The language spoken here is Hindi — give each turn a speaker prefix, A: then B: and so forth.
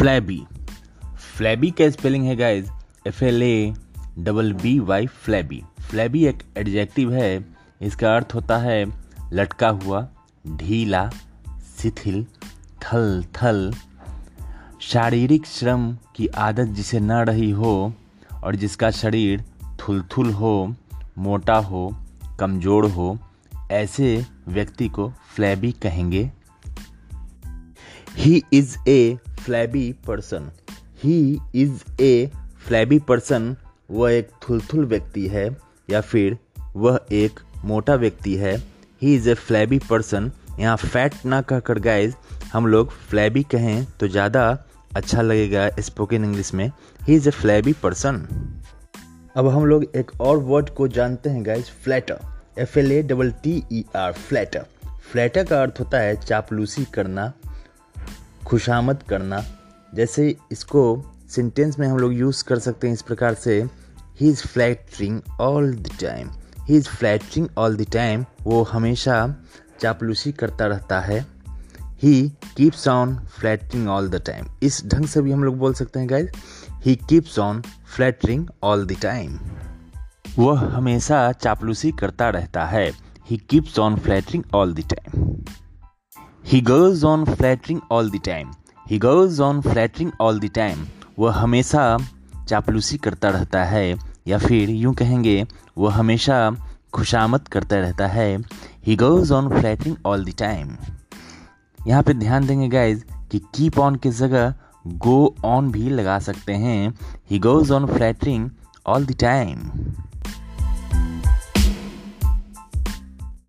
A: फ्लैबी फ्लैबी का स्पेलिंग है guys F L A double B Y flabby flabby एक एडजेक्टिव है, इसका अर्थ होता है लटका हुआ, ढीला, शिथिल थल थल शारीरिक श्रम की आदत जिसे न रही हो और जिसका शरीर थुलथुल हो, मोटा हो, कमज़ोर हो, ऐसे व्यक्ति को फ्लैबी कहेंगे। He is a flabby person he is a flabby person वह एक थुलथुल व्यक्ति है, या फिर वह एक मोटा व्यक्ति है। He is a flabby person यहाँ फैट ना कहकर गाइज़ हम लोग फ्लैबी कहें तो ज़्यादा अच्छा लगेगा स्पोकन इंग्लिश में। He is a flabby person अब हम लोग एक और वर्ड को जानते हैं guys flatter F L A double T E R flatter flatter का अर्थ होता है चापलूसी करना खुशामद करना। जैसे इसको सेंटेंस में हम लोग यूज़ कर सकते हैं इस प्रकार से he is flattering all the time he is flattering all the time वो हमेशा चापलूसी करता रहता है। He keeps on flattering all the time इस ढंग से भी हम लोग बोल सकते हैं guys he keeps on flattering all the time वह हमेशा चापलूसी करता रहता है। He keeps on flattering all the time he goes on flattering all the time he goes on flattering all the time वह हमेशा चापलूसी करता रहता है, या फिर यूँ कहेंगे, वह हमेशा खुशामद करता रहता है। He goes on flattering all the time यहाँ पे ध्यान देंगे गाइज़ कि कीप ऑन की जगह गो ऑन भी लगा सकते हैं। He goes on flattering all the time